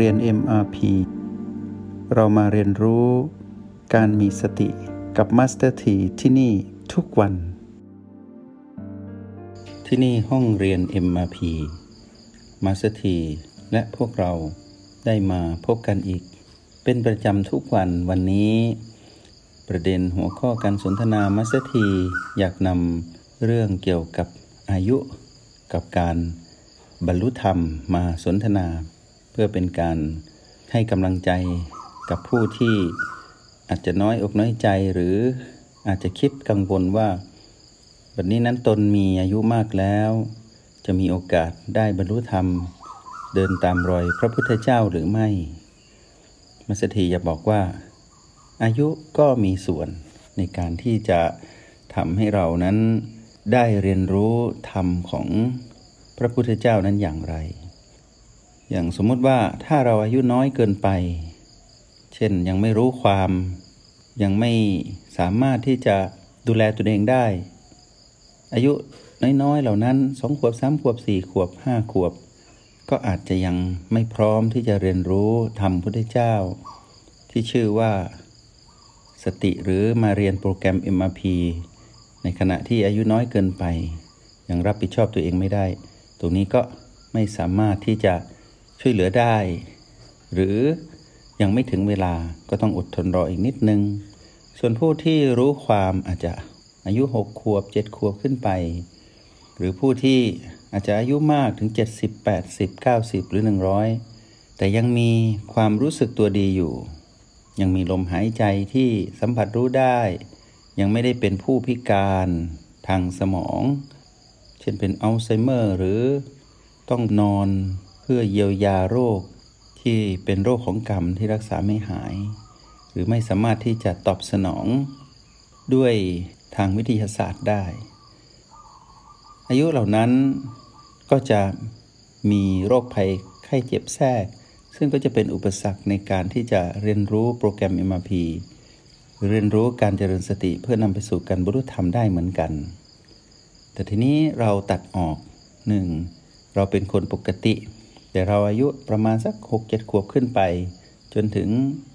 เรียน MRP เรามาเรียนรู้การมีสติกับ Master T ที่ที่นี่ทุกวัน ที่นี่ห้องเรียน MRP Master T และพวกเราได้มาพบกันอีก เป็นประจำทุกวันวันนี้ ประเด็นหัวข้อการสนทนา Master T อยากนำเรื่องเกี่ยวกับอายุกับการบรรลุธรรมมาสนทนา เพื่อเป็นการให้กำลังใจกับผู้ที่อาจจะน้อยอกน้อยใจหรืออาจจะคิดกังวลว่าบัดนี้นั้นตนมีอายุมากแล้ว จะมีโอกาสได้บรรลุธรรม เดินตามรอยพระพุทธเจ้าหรือไม่มัสถีอยากบอกว่า อายุก็มีส่วนในการที่จะทำให้เรานั้นได้เรียนรู้ธรรมของพระพุทธเจ้านั้นอย่างไร อย่างสมมติว่าถ้าเราอายุน้อยเกินไป เช่นยังไม่รู้ความ ยังไม่สามารถที่จะดูแลตัวเองได้ อายุน้อยๆเหล่านั้นสองขวบสามขวบสี่ขวบห้าขวบ ก็อาจจะยังไม่พร้อมที่จะเรียนรู้ธรรมพุทธเจ้า ที่ชื่อว่า สติหรือมาเรียนโปรแกรม MRP ในขณะที่อายุน้อยเกินไป ยังรับผิดชอบตัวเองไม่ได้ ตรงนี้ก็ไม่สามารถที่จะ ช่วยเหลือได้ หรือยังไม่ถึงเวลาก็ต้องอดทนรออีกนิดนึง ส่วนผู้ที่รู้ความอาจจะอายุหกขวบเจ็ดขวบขึ้นไป หรือผู้ที่อาจจะอายุมากถึง 70 80 90 หรือ 100 แต่ยังมีความรู้สึกตัวดีอยู่ ยังมีลมหายใจที่สัมผัสรู้ได้ ยังไม่ได้เป็นผู้พิการทางสมอง เช่นเป็นอัลไซเมอร์ หรือต้องนอน เพื่อเยียวยาโรคที่เป็นโรคของกรรมที่รักษาไม่หาย หรือไม่สามารถที่จะตอบสนองด้วยทางวิทยาศาสตร์ได้ อายุเหล่านั้นก็จะมีโรคภัยไข้เจ็บแทรก ซึ่งก็จะเป็นอุปสรรคในการที่จะเรียนรู้โปรแกรม MRP เรียนรู้การเจริญสติเพื่อนำไปสู่การบรรลุธรรมได้เหมือนกัน แต่ทีนี้เราตัดออกหนึ่งเราเป็นคนปกติ แต่เราอายุประมาณสักหกเจ็ดขวบขึ้นไป จนถึง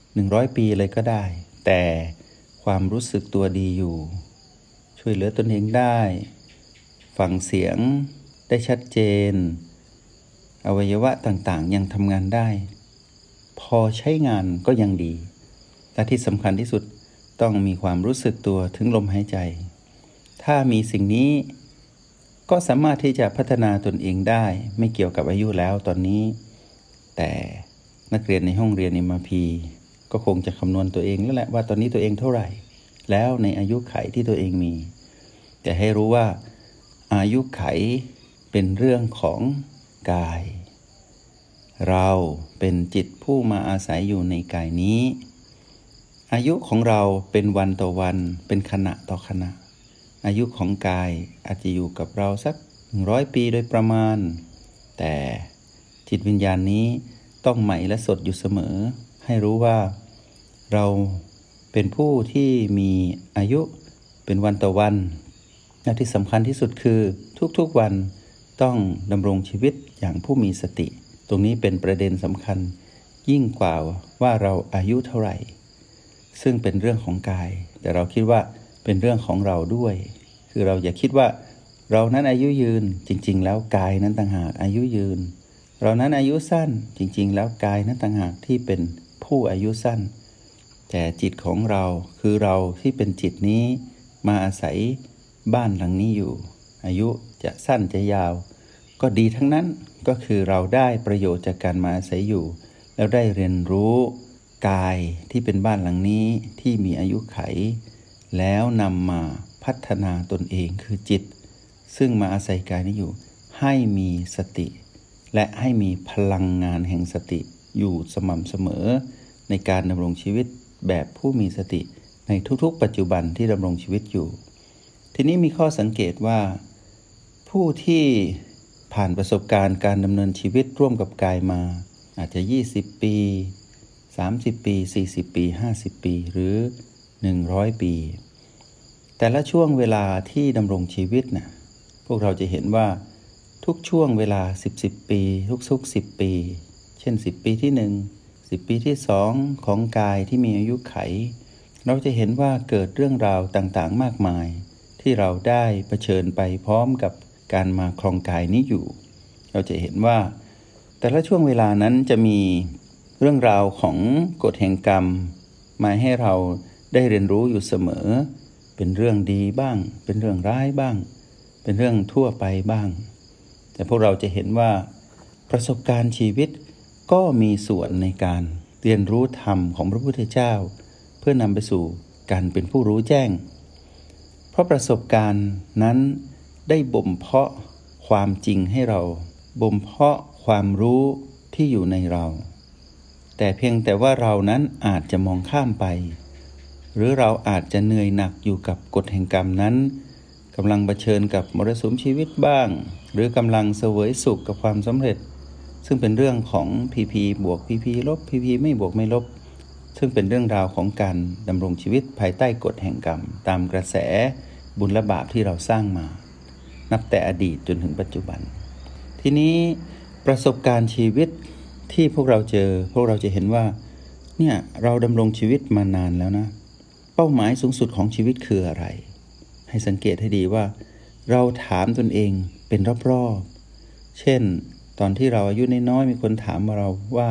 100 ปีเลยก็ได้ แต่ความรู้สึกตัวดีอยู่ ช่วยเหลือตนเองได้ ฟังเสียงได้ชัดเจน อวัยวะต่างๆ ยังทำงานได้ พอใช้งานก็ยังดี และที่สำคัญที่สุดต้องมีความรู้สึกตัวถึงลมหายใจ ถ้ามีสิ่งนี้ ก็สามารถที่จะพัฒนาตนเองได้ ไม่เกี่ยวกับอายุแล้วตอนนี้ แต่นักเรียนในห้องเรียน MRP ก็คงจะคำนวณตัวเองแล้วแหละว่าตอนนี้ตัวเองเท่าไหร่ แล้วในอายุไขที่ตัวเองมี แต่ให้รู้ว่าอายุไขเป็นเรื่องของกาย เราเป็นจิตผู้มาอาศัยอยู่ในกายนี้ อายุของเราเป็นวันต่อวันเป็นขณะต่อขณะ อายุของกายอาจจะอยู่กับเราสักร้อยปีโดยประมาณ แต่จิตวิญญาณนี้ต้องใหม่และสดอยู่เสมอ ให้รู้ว่าเราเป็นผู้ที่มีอายุเป็นวันต่อวันและที่สำคัญที่สุดคือทุกๆวันต้องดำรงชีวิตอย่างผู้มีสติ ตรงนี้เป็นประเด็นสำคัญ ยิ่งกว่าว่าเราอายุเท่าไหร่ ซึ่งเป็นเรื่องของกาย แต่เราคิดว่า เป็นเรื่องของเราด้วย คือเราอย่าคิดว่าเรานั้นอายุยืนจริง ๆ แล้วกายนั้นต่างหากอายุยืน เรานั้นอายุสั้นจริง ๆ แล้วกายนั้นต่างหากที่เป็นผู้อายุสั้น แต่จิตของเราคือเราที่เป็นจิตนี้มาอาศัยบ้านหลังนี้อยู่ อายุจะสั้นจะยาว ก็ดีทั้งนั้นก็คือเราได้ประโยชน์จากการมาอาศัยอยู่ แล้วได้เรียนรู้กายที่เป็นบ้านหลังนี้ที่มีอายุไข แล้วนำมาพัฒนาตนเองคือจิต ซึ่งมาอาศัยกายนี้อยู่ ให้มีสติ และให้มีพลังงานแห่งสติอยู่สม่ำเสมอ ในการดำรงชีวิตแบบผู้มีสติในทุกๆ ปัจจุบันที่ดำรงชีวิตอยู่ ทีนี้มีข้อสังเกตว่า ผู้ที่ผ่านประสบการณ์การดำเนินชีวิตร่วมกับกายมา อาจจะ 20 ปี 30 ปี 40 ปี 50 ปี หรือ 100 ปี แต่ละช่วงเวลาที่ดำรงชีวิตนะ่ะพวกเราจะเห็นว่าทุกช่วงเวลา 10 10 ปี ทุกๆ10 ปี เช่น 10 ปีที่ 1 10 ปีที่ 2 ของกายที่มีอายุไข เราจะเห็นว่าเกิดเรื่องราวต่างๆ มากมาย ที่เราได้เผชิญไปพร้อมกับการมาครองกายนี้อยู่ เราจะเห็นว่า แต่ละช่วงเวลานั้นจะมีเรื่องราวของกฎแห่งกรรม มาให้เรา ได้เรียนรู้อยู่เสมอ เป็นเรื่องดีบ้าง เป็นเรื่องร้ายบ้าง เป็นเรื่องทั่วไปบ้าง แต่พวกเราจะเห็นว่าประสบการณ์ชีวิตก็มีส่วนในการเรียนรู้ธรรมของพระพุทธเจ้า เพื่อนำไปสู่การเป็นผู้รู้แจ้ง เพราะประสบการณ์นั้นได้บ่มเพาะความจริงให้เราบ่มเพาะความรู้ที่อยู่ในเรา แต่เพียงแต่ว่าเรานั้นอาจจะมองข้ามไป หรือเราอาจจะเหนื่อยหนักอยู่กับกฎแห่งกรรมนั้นกำลังเผชิญกับมรสุมชีวิตบ้าง หรือกำลังเสวยสุขกับความสำเร็จ ซึ่งเป็นเรื่องของพีพีบวกพีพีลบพีพีไม่บวกไม่ลบ ซึ่งเป็นเรื่องราวของการดำรงชีวิตภายใต้กฎแห่งกรรม ตามกระแสบุญและบาปที่เราสร้างมา นับแต่อดีตจนถึงปัจจุบัน ทีนี้ประสบการณ์ชีวิตที่พวกเราเจอ พวกเราจะเห็นว่าเนี่ยเราดำรงชีวิตมานานแล้วนะ เป้าหมายสูงสุดของชีวิตคืออะไร ให้สังเกตให้ดีว่า เราถามตนเองเป็นรอบๆ เช่น ตอนที่เราอายุน้อยๆมีคนถามเราว่า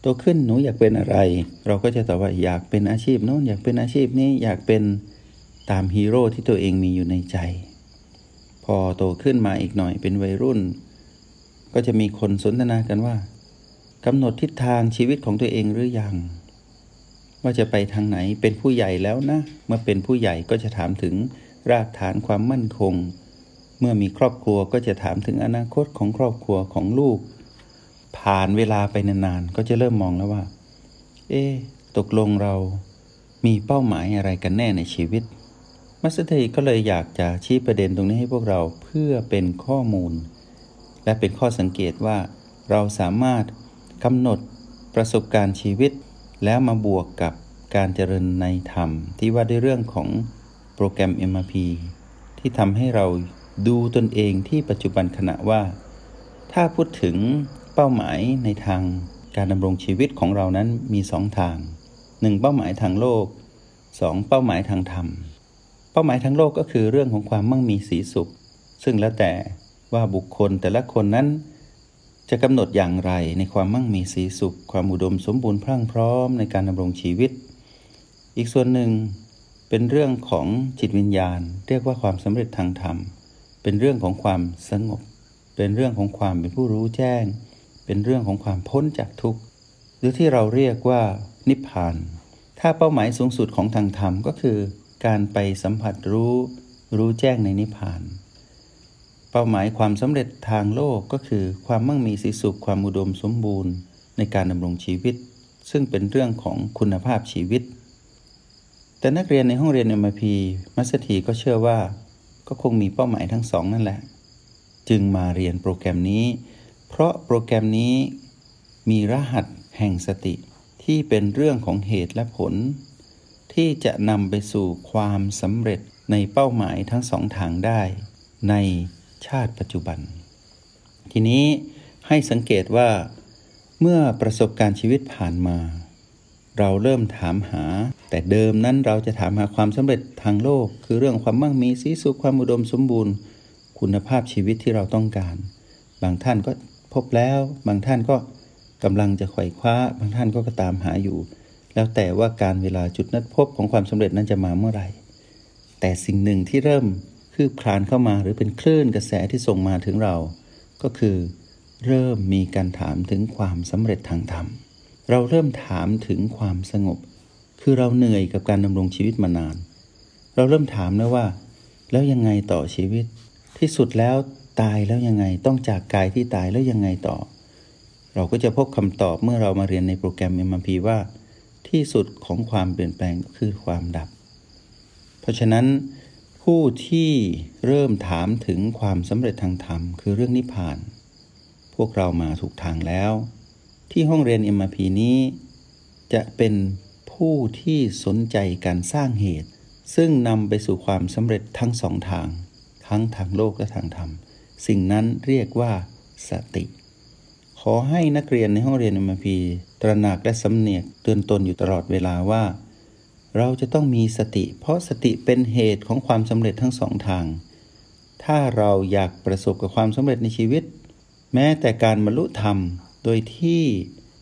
โตขึ้นหนูอยากเป็นอะไร เราก็จะตอบว่าอยากเป็นอาชีพโน้นอยากเป็นอาชีพนี้อยากเป็นตามฮีโร่ที่ตัวเองมีอยู่ในใจ พอโตขึ้นมาอีกหน่อยเป็นวัยรุ่น ก็จะมีคนสนทนากันว่ากำหนดทิศทางชีวิตของตัวเองหรือยัง ว่าจะไปทางไหนเป็นผู้ใหญ่แล้วนะ เมื่อเป็นผู้ใหญ่ก็จะถามถึงรากฐานความมั่นคง เมื่อมีครอบครัวก็จะถามถึงอนาคตของครอบครัวของลูก ผ่านเวลาไปนานๆก็จะเริ่มมองแล้วว่า เอ๊ตกลงเรามีเป้าหมายอะไรกันแน่ในชีวิต มัสเตอร์ก็เลยอยากจะชี้ประเด็นตรงนี้ให้พวกเราเพื่อเป็นข้อมูล และเป็นข้อสังเกตว่า เราสามารถกำหนดประสบการณ์ชีวิต แล้วมาบวกกับการเจริญในธรรม ที่ว่าด้วยเรื่องของโปรแกรม MRP ที่ทำให้เราดูตนเองที่ปัจจุบันขณะว่า ถ้าพูดถึงเป้าหมายในทางการดำรงชีวิตของเรานั้นมีสองทางหนึ่งเป้าหมายทางโลกสองเป้าหมายทางธรรม เป้าหมายทางโลกก็คือเรื่องของความมั่งมีสีสุข ซึ่งแล้วแต่ว่าบุคคลแต่ละคนนั้น จะกำหนดอย่างไรในความมั่งมีสีสุข ความอุดมสมบูรณ์พรั่งพร้อมในการดำรงชีวิต อีกส่วนหนึ่งเป็นเรื่องของจิตวิญญาณ เรียกว่าความสำเร็จทางธรรม เป็นเรื่องของความสงบ เป็นเรื่องของความเป็นผู้รู้แจ้ง เป็นเรื่องของความพ้นจากทุกข์หรือที่เราเรียกว่านิพพาน ถ้าเป้าหมายสูงสุดของทางธรรมก็คือ การไปสัมผัสรู้ รู้แจ้งในนิพพาน เป้าหมายความสำเร็จทางโลกก็คือความมั่งมีสีสุขความอุดมสมบูรณ์ในการดำรงชีวิต ซึ่งเป็นเรื่องของคุณภาพชีวิต แต่นักเรียนในห้องเรียน MIP มัสถีก็เชื่อว่า ก็คงมีเป้าหมายทั้งสองนั่นแหละ จึงมาเรียนโปรแกรมนี้ เพราะโปรแกรมนี้มีรหัสแห่งสติที่เป็นเรื่องของเหตุและผล ที่จะนำไปสู่ความสำเร็จในเป้าหมายทั้งสองทางได้ ใน ชาติปัจจุบัน ทีนี้ให้สังเกตว่า เมื่อประสบการณ์ชีวิตผ่านมา เราเริ่มถามหา แต่เดิมนั้นเราจะถามหาความสำเร็จทางโลก คือเรื่องความมั่งมีสีสุขความอุดมสมบูรณ์ คุณภาพชีวิตที่เราต้องการ บางท่านก็พบแล้ว บางท่านก็กำลังจะไขว่คว้า บางท่านก็ตามหาอยู่ แล้วแต่ว่าการเวลาจุดนัดพบของความสำเร็จนั้นจะมาเมื่อไหร่ แต่สิ่งหนึ่งที่เริ่ม คืบคลานเข้ามาหรือเป็นคลื่นกระแสที่ส่งมาถึงเรา ก็คือ เริ่มมีการถามถึงความสำเร็จทางธรรม เราเริ่มถามถึงความสงบ คือเราเหนื่อยกับการดำรงชีวิตมานาน เราเริ่มถามแล้วว่า แล้วยังไงต่อชีวิต ที่สุดแล้วตายแล้วยังไงต้องจากกายที่ตายแล้วยังไงต่อ เราก็จะพบคำตอบเมื่อเรามาเรียนในโปรแกรม MMP ว่า ที่สุดของความเปลี่ยนแปลงก็คือความดับ เพราะฉะนั้น ผู้ที่เริ่มถามถึงความสำเร็จทางธรรม คือเรื่องนิพพาน พวกเรามาถูกทางแล้ว ที่ห้องเรียน MMP นี้ จะเป็นผู้ที่สนใจการสร้างเหตุ ซึ่งนำไปสู่ความสำเร็จทั้งสองทาง ทั้งทางโลกและทางธรรม สิ่งนั้นเรียกว่าสติขขอให้นักเรียนในห้องเรียน MRP ตระหนักและสำเนียกเตือนตนอยู่ตลอดเวลาว่า เราจะต้องมีสติ เพราะสติเป็นเหตุของความสำเร็จทั้งสองทาง ถ้าเราอยากประสบกับความสำเร็จในชีวิต แม้แต่การบรรลุธรรม โดยที่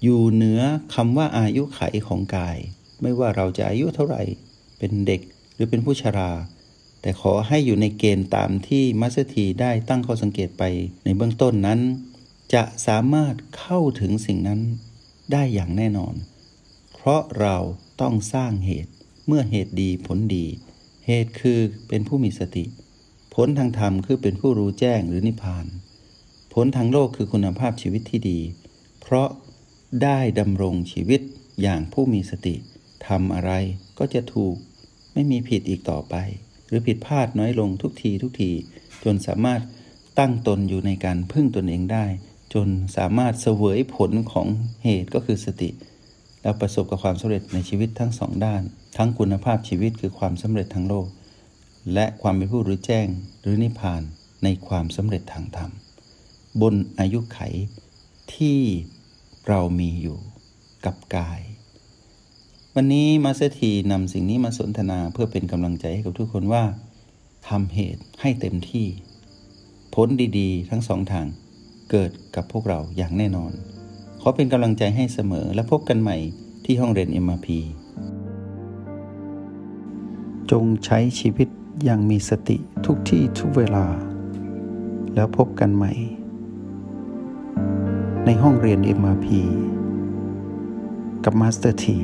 อยู่เหนือคำว่าอายุไขของกาย ไม่ว่าเราจะอายุเท่าไหร่ เป็นเด็กหรือเป็นผู้ชรา แต่ขอให้อยู่ในเกณฑ์ตามที่มัสถีได้ตั้งข้อสังเกตไปในเบื้องต้นนั้น จะสามารถเข้าถึงสิ่งนั้นได้อย่างแน่นอน เพราะเราต้องสร้างเหตุ เมื่อเหตุดีผลดี เหตุคือเป็นผู้มีสติ ผลทางธรรมคือเป็นผู้รู้แจ้งหรือนิพพาน ผลทางโลกคือคุณภาพชีวิตที่ดี เพราะได้ดำรงชีวิตอย่างผู้มีสติทำอะไรก็จะถูกไม่มีผิดอีกต่อไป หรือผิดพลาดน้อยลงทุกทีทุกที จนสามารถตั้งตนอยู่ในการพึ่งตนเองได้ จนสามารถเสวยผลของเหตุก็คือสติ แล้วประสบกับความสำเร็จในชีวิตทั้งสองด้าน ทั้งคุณภาพชีวิตคือความสำเร็จทางโลก และความเป็นผู้รู้แจ้งหรือนิพพานในความสำเร็จทางธรรม บนอายุไขที่เรามีอยู่กับกาย วันนี้มาสเตทีนำสิ่งนี้มาสนทนาเพื่อเป็นกำลังใจให้กับทุกคนว่าทำเหตุให้เต็มที่ ผลดีๆ ทั้งสองทางเกิดกับพวกเราอย่างแน่นอน อเป็นกำลังใจให้เสมอและพบกันใหม่ที่ห้องเรียน MRP จงใช้ชีวิตอย่างมีสติทุกที่ทุกเวลา แล้วพบกันใหม่ ในห้องเรียน MRP กับมาสเตอร์ที